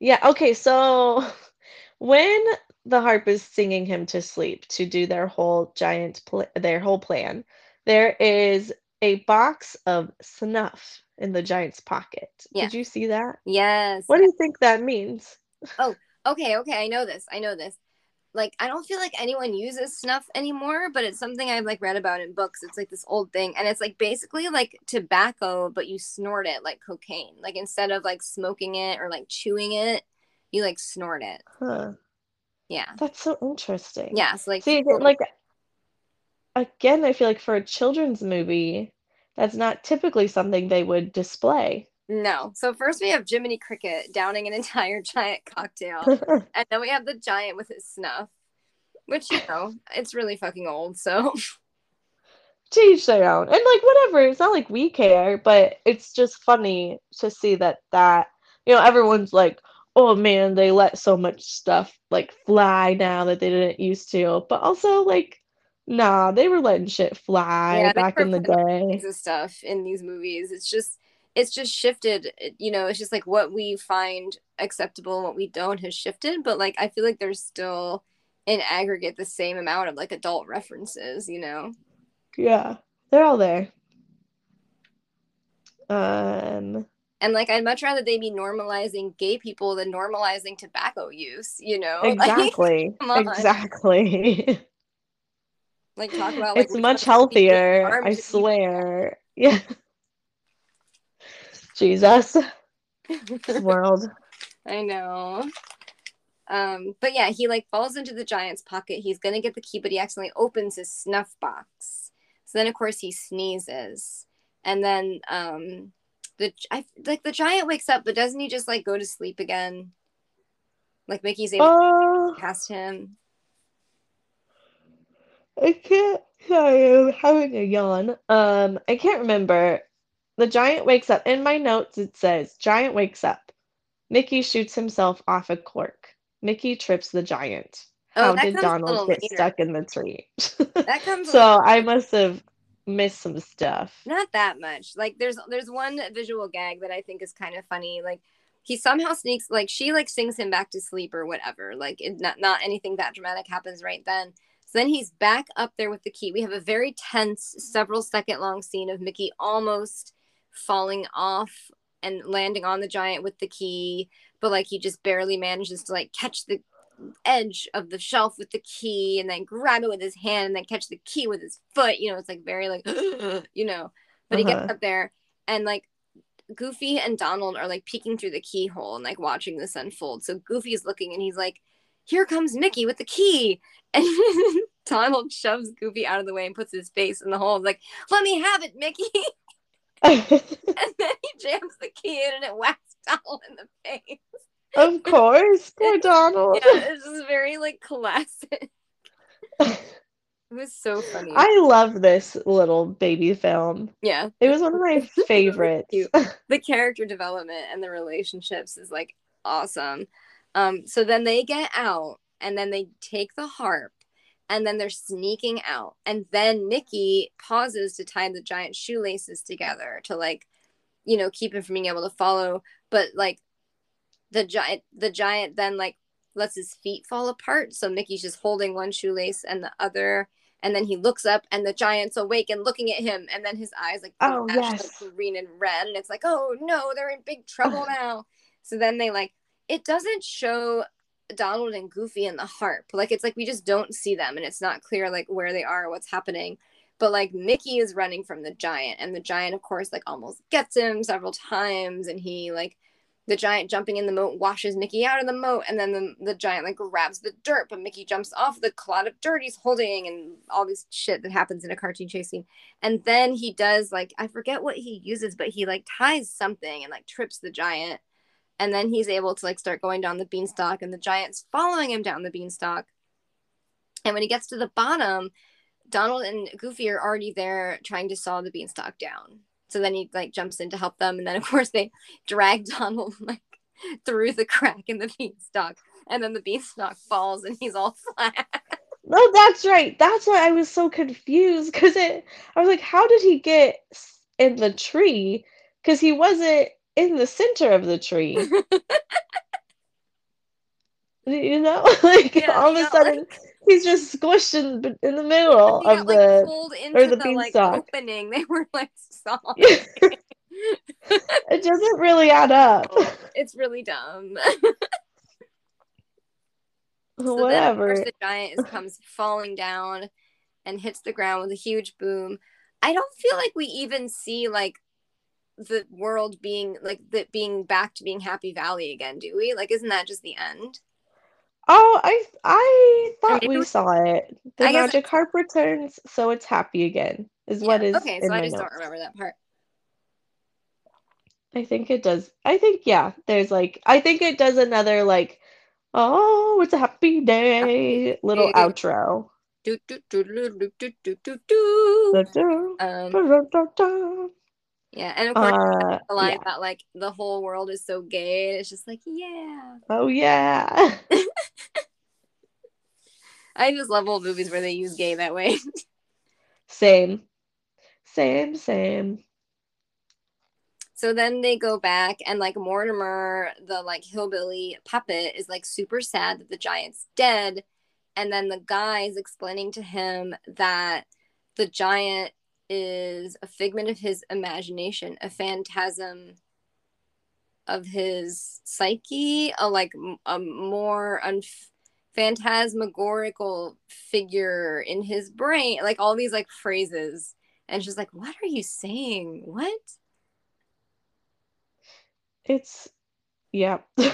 Yeah, okay, so when the harp is singing him to sleep to do their whole giant pl their whole plan, there is a box of snuff in the giant's pocket. Yeah. Did you see that? yes What do you think that means? Oh, okay, okay, I know this. I know this. Like, I don't feel like anyone uses snuff anymore, but it's something I've like read about in books. It's like this old thing, and it's like basically like tobacco, but you snort it like cocaine. Like instead of like smoking it or like chewing it, you like snort it. Huh. Yeah, That's so interesting. yeah. So like, See, like again, I feel like for a children's movie, that's not typically something they would display. no. So first we have Jiminy Cricket downing an entire giant cocktail, and then we have the giant with his snuff, which you know it's really fucking old. So To each their own. And like whatever, it's not like we care, but it's just funny to see that that you know everyone's like, "Oh man, they let so much stuff like fly now that they didn't used to." But also like nah, they were letting shit fly Yeah, back in the day. of stuff in these movies. It's just it's just shifted. You know, it's just like what we find acceptable and what we don't has shifted. But like I feel like there's still in aggregate the same amount of like adult references, you know? Yeah. They're all there. Um And like I'd much rather they be normalizing gay people than normalizing tobacco use, you know? Exactly. on. Exactly. Like, talk about like it's much one's gonna be good healthier, I swear. Yeah. Jesus, this world. I know. Um, but yeah, he like falls into the giant's pocket. He's gonna get the key, but he accidentally opens his snuff box. So then, of course, he sneezes, and then um, the I like the giant wakes up, but doesn't he just like go to sleep again? Like Mickey's able Oh, to past him. I can't. Sorry, I'm having a yawn. Um, I can't remember. The giant wakes up. In my notes, it says giant wakes up. Mickey shoots himself off a cork. Mickey trips the giant. Oh, How did Donald get later. stuck in the tree? That comes So I must have missed some stuff. not that much like there's there's one visual gag that i think is kind of funny like he somehow sneaks like she like sings him back to sleep or whatever like it, not not anything that dramatic happens right then so then he's back up there with the key we have a very tense several second long scene of mickey almost falling off and landing on the giant with the key but like he just barely manages to like catch the edge of the shelf with the key and then grab it with his hand and then catch the key with his foot. You know, it's like very like, you know, but he gets Uh-huh. up there and like Goofy and Donald are like peeking through the keyhole and like watching this unfold. So Goofy is looking and he's like, here comes Mickey with the key. And Donald shoves Goofy out of the way and puts his face in the hole. Like, let me have it, Mickey. and then he jams the key in and it whacks Donald in the face. Of course, poor Donald. Yeah, it's just very like classic. It was so funny. I love this little baby film. yeah. It was one of my favorites. the character development and the relationships is like awesome. Um, so then they get out and then they take the harp and then they're sneaking out. And then Mickey pauses to tie the giant shoelaces together to like, you know, keep him from being able to follow. But like the giant the giant then like lets his feet fall apart. So Mickey's just holding one shoelace and the other. And then he looks up and the giant's awake and looking at him. And then his eyes like Oh, yes. like green and red. And it's like, oh no, they're in big trouble now. So then they like it doesn't show Donald and Goofy in the harp. Like it's like we just don't see them and it's not clear like where they are, what's happening. But like Mickey is running from the giant and the giant of course like almost gets him several times and he like the giant jumping in the moat washes Mickey out of the moat and then the, the giant like grabs the dirt but Mickey jumps off the clod of dirt he's holding and all this shit that happens in a cartoon chase scene. And then he does like I forget what he uses but he like ties something and like trips the giant and then he's able to like start going down the beanstalk and the giant's following him down the beanstalk and when he gets to the bottom donald and goofy are already there trying to saw the beanstalk down so then he like jumps in to help them and then of course they drag donald like through the crack in the beanstalk and then the beanstalk falls and he's all flat No, that's right. That's why I was so confused because it. I was like, how did he get in the tree? Because he wasn't in the center of the tree. You know, like Yeah, all of a sudden he's just squished in, in the middle of got the. pulled into the the, like opening they were like sawing. it doesn't really add up. it's really dumb So then, of course, Whatever. the giant is, comes falling down and hits the ground with a huge boom. I don't feel like we even see like the world being like that being back to being happy valley again do we? Like isn't that just the end? Oh i i thought we saw it. The I magic harp returns so it's happy again is yeah. what is okay so i just notes. don't remember that part. I think it does i think yeah there's like i think it does another like oh it's a happy day little outro. Do, do, do, um, yeah, and of course Uh, the line yeah. about like the whole world is so gay. It's just like yeah. Oh yeah. I just love old movies where they use gay that way. Same. Same, same. So then they go back and like Mortimer, the like hillbilly puppet, is like super sad that the giant's dead. And then the guy is explaining to him that the giant is a figment of his imagination, a phantasm of his psyche, a like a more un- phantasmagorical figure in his brain, like all these like phrases. And she's like, What are you saying? What? It's yeah.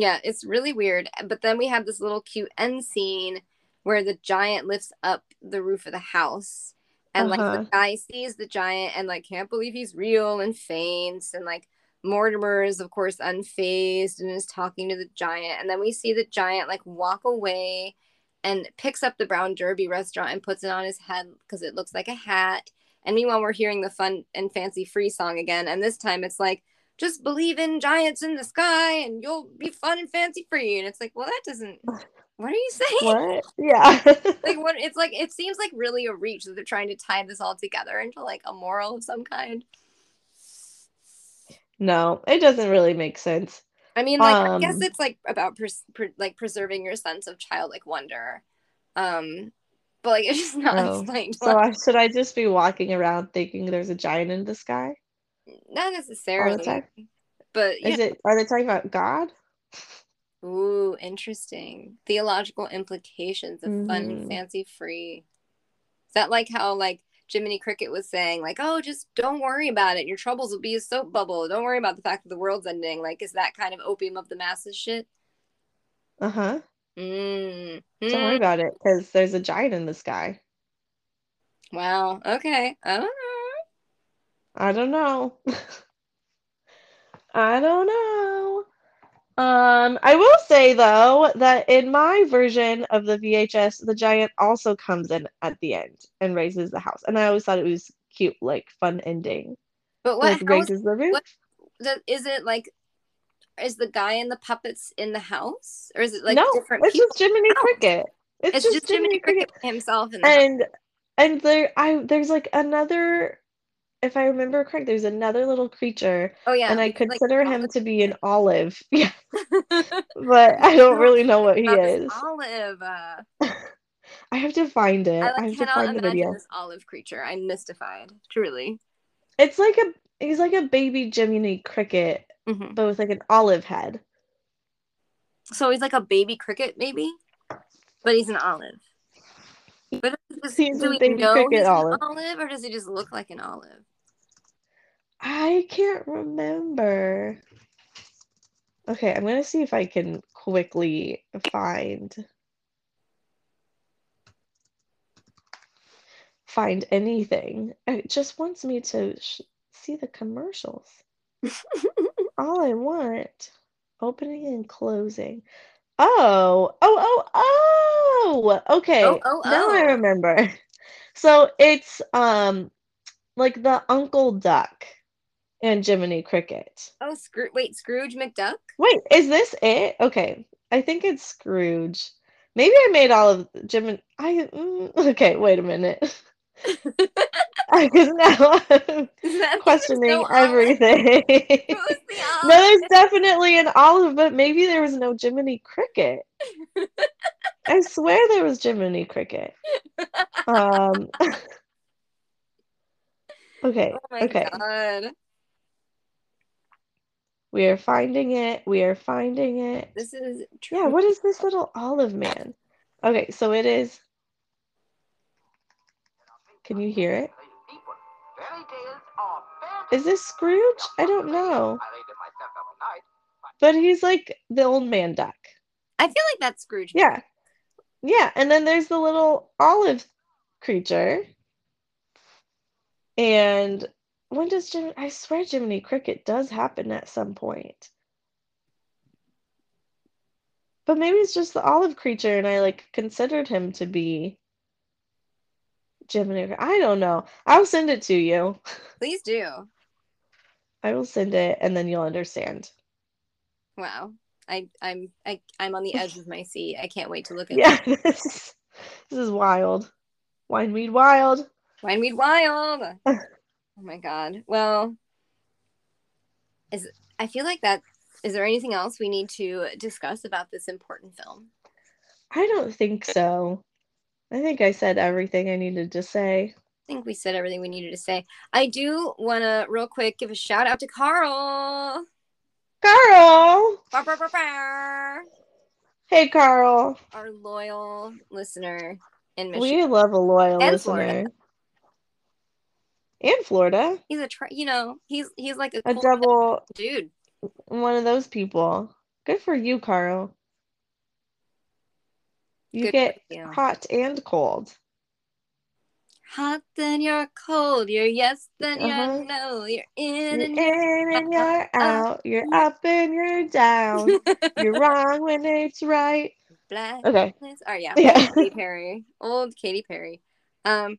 Yeah, it's really weird. But then we have this little cute end scene where the giant lifts up the roof of the house. And like Uh-huh. the guy sees the giant and like can't believe he's real and faints. And like Mortimer is, of course, unfazed and is talking to the giant. And then we see the giant like walk away and picks up the brown derby restaurant and puts it on his head because it looks like a hat. And meanwhile, we're hearing the fun and fancy free song again. And this time it's like, just believe in giants in the sky and you'll be fun and fancy free. And it's like, well, that doesn't, what are you saying? what? Yeah. Like, what? It's like, it seems like really a reach that they're trying to tie this all together into like a moral of some kind. No, it doesn't really make sense. I mean, like, I guess Um, it's like about pres- pre- like preserving your sense of childlike wonder. Um, but like, it's just not Oh, explained. So I, should I just be walking around thinking there's a giant in the sky? not necessarily, time? but yeah. Is it are they talking about God? Ooh, interesting. Theological implications of fun and Mhm. fancy free. Is that like how like Jiminy Cricket was saying, like, oh, just don't worry about it. Your troubles will be a soap bubble. Don't worry about the fact that the world's ending. Like, is that kind of opium of the masses shit? Uh-huh. Mm. Don't worry about it because there's a giant in the sky. Wow. Okay. I don't know. I don't know. I don't know. Um, I will say though that in my version of the VHS, the giant also comes in at the end and raises the house, and I always thought it was cute, like fun ending. But what Like house? raises the roof. What the, is it like? Is the guy and the puppets in the house, or is it like no, different it's people? just Jiminy Oh. Cricket. It's, It's just, just Jiminy Cricket by himself in the house. and and there I there's like another if I remember correct, there's another little creature, Oh yeah, and I because, like, consider him to be an olive. Yeah, but I don't really know what he is. Olive. Uh, I have to find it. I I like, have to find the video. this olive creature. I'm mystified, truly. It's like a he's like a baby Jiminy Cricket, hmm but with like an olive head. So he's like a baby cricket, maybe, but he's an olive. But does, He's do a we baby know cricket he's olive. an olive, or does he just look like an olive? I can't remember. Okay, I'm gonna see if I can quickly find find anything. It just wants me to sh see the commercials. All I want, opening and closing. Oh, oh, oh, oh. Okay, Oh, oh, now I oh. remember. So it's um like the Uncle Duck and Jiminy Cricket. Oh, Scrooge! Wait, Scrooge McDuck? Wait, is this it? Okay, I think it's Scrooge. Maybe I made all of Jiminy. I mm, okay. Wait a minute. Because now I'm Is that questioning no everything. The No, there's definitely an olive, but maybe there was no Jiminy Cricket. I swear there was Jiminy Cricket. Um. Okay. Oh my okay. god! We are finding it. We are finding it. This is true. Yeah, what is this little olive man? Okay, so it is. Can you hear it? Is this Scrooge? I don't know. But he's like the old man duck. I feel like that's Scrooge. Yeah. Yeah, and then there's the little olive creature. And when does Jim I swear Jiminy Cricket does happen at some point. But maybe it's just the olive creature and I like considered him to be Jiminy. I don't know. I'll send it to you. Please do. I will send it and then you'll understand. Wow. I I'm I, I'm on the edge of my seat. I can't wait to look at Yeah, this this is wild. Wineweed wild. Wineweed Wild. oh my god. Well, is I feel like that. Is there anything else we need to discuss about this important film? I don't think so. I think I said everything I needed to say. I think we said everything we needed to say. I do want to real quick give a shout out to Carl. Carl! Bah, bah, bah. Hey, Carl. Our loyal listener in Michigan. We love a loyal And listener. Florida. And Florida. he's a tra- you know he's he's like a, A cool double, dude. one of those people. Good for you, Carl. You Good get you. hot and cold. Hot then you're cold. You're yes then you're Uh-huh. no. You're in You're and you're in and you're uh, out. You're up and you're down. You're wrong when it's right. black. Okay. Oh yeah, Yeah. Katy Perry, old Katy Perry. Um,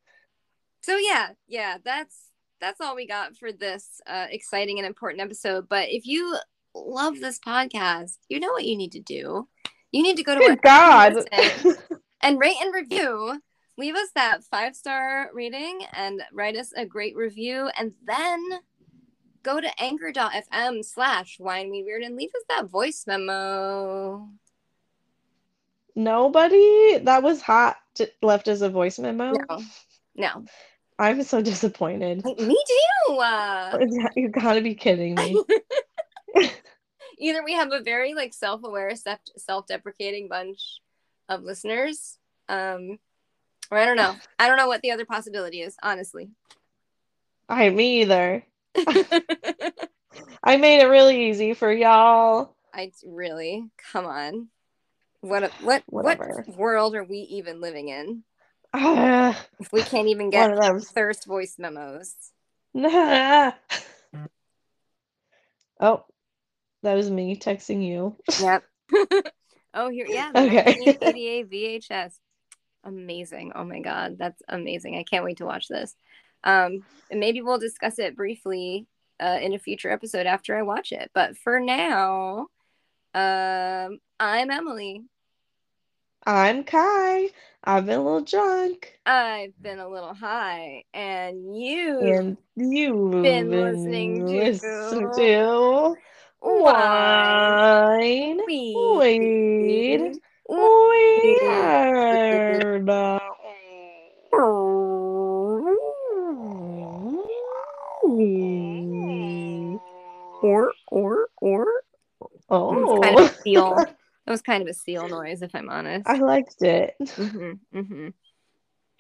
so yeah, yeah, that's that's all we got for this uh, exciting and important episode. But if you love this podcast, you know what you need to do. You need to go to Good God. and rate and review. Leave us that five star rating and write us a great review, and then go to anchor.fm slash wine weed weird and leave us that voice memo. Nobody that was hot left as a voice memo. No, no, I'm so disappointed. Like, me too. Uh, You gotta be kidding me. either we have a very like self-aware, self- self-deprecating bunch of listeners, um, or I don't know. I don't know what the other possibility is, honestly. I me either. I made it really easy for y'all. I really come on. What a, what Whatever. what world are we even living in If we can't even one get thirst voice memos? Nah. Oh, That was me texting you. Yep. oh, here, yeah. Okay. 1988 VHS. Amazing. Oh my god, that's amazing. I can't wait to watch this. Um, and maybe we'll discuss it briefly uh, in a future episode after I watch it. But for now, um, I'm Emily. I'm Ky. I've been a little drunk. I've been a little high, and you And you've been been listening to to Wine Weed. Weed Weird. Or or or Oh, kind of a That was kind of a seal noise, if I'm honest. I liked it. hmm hmm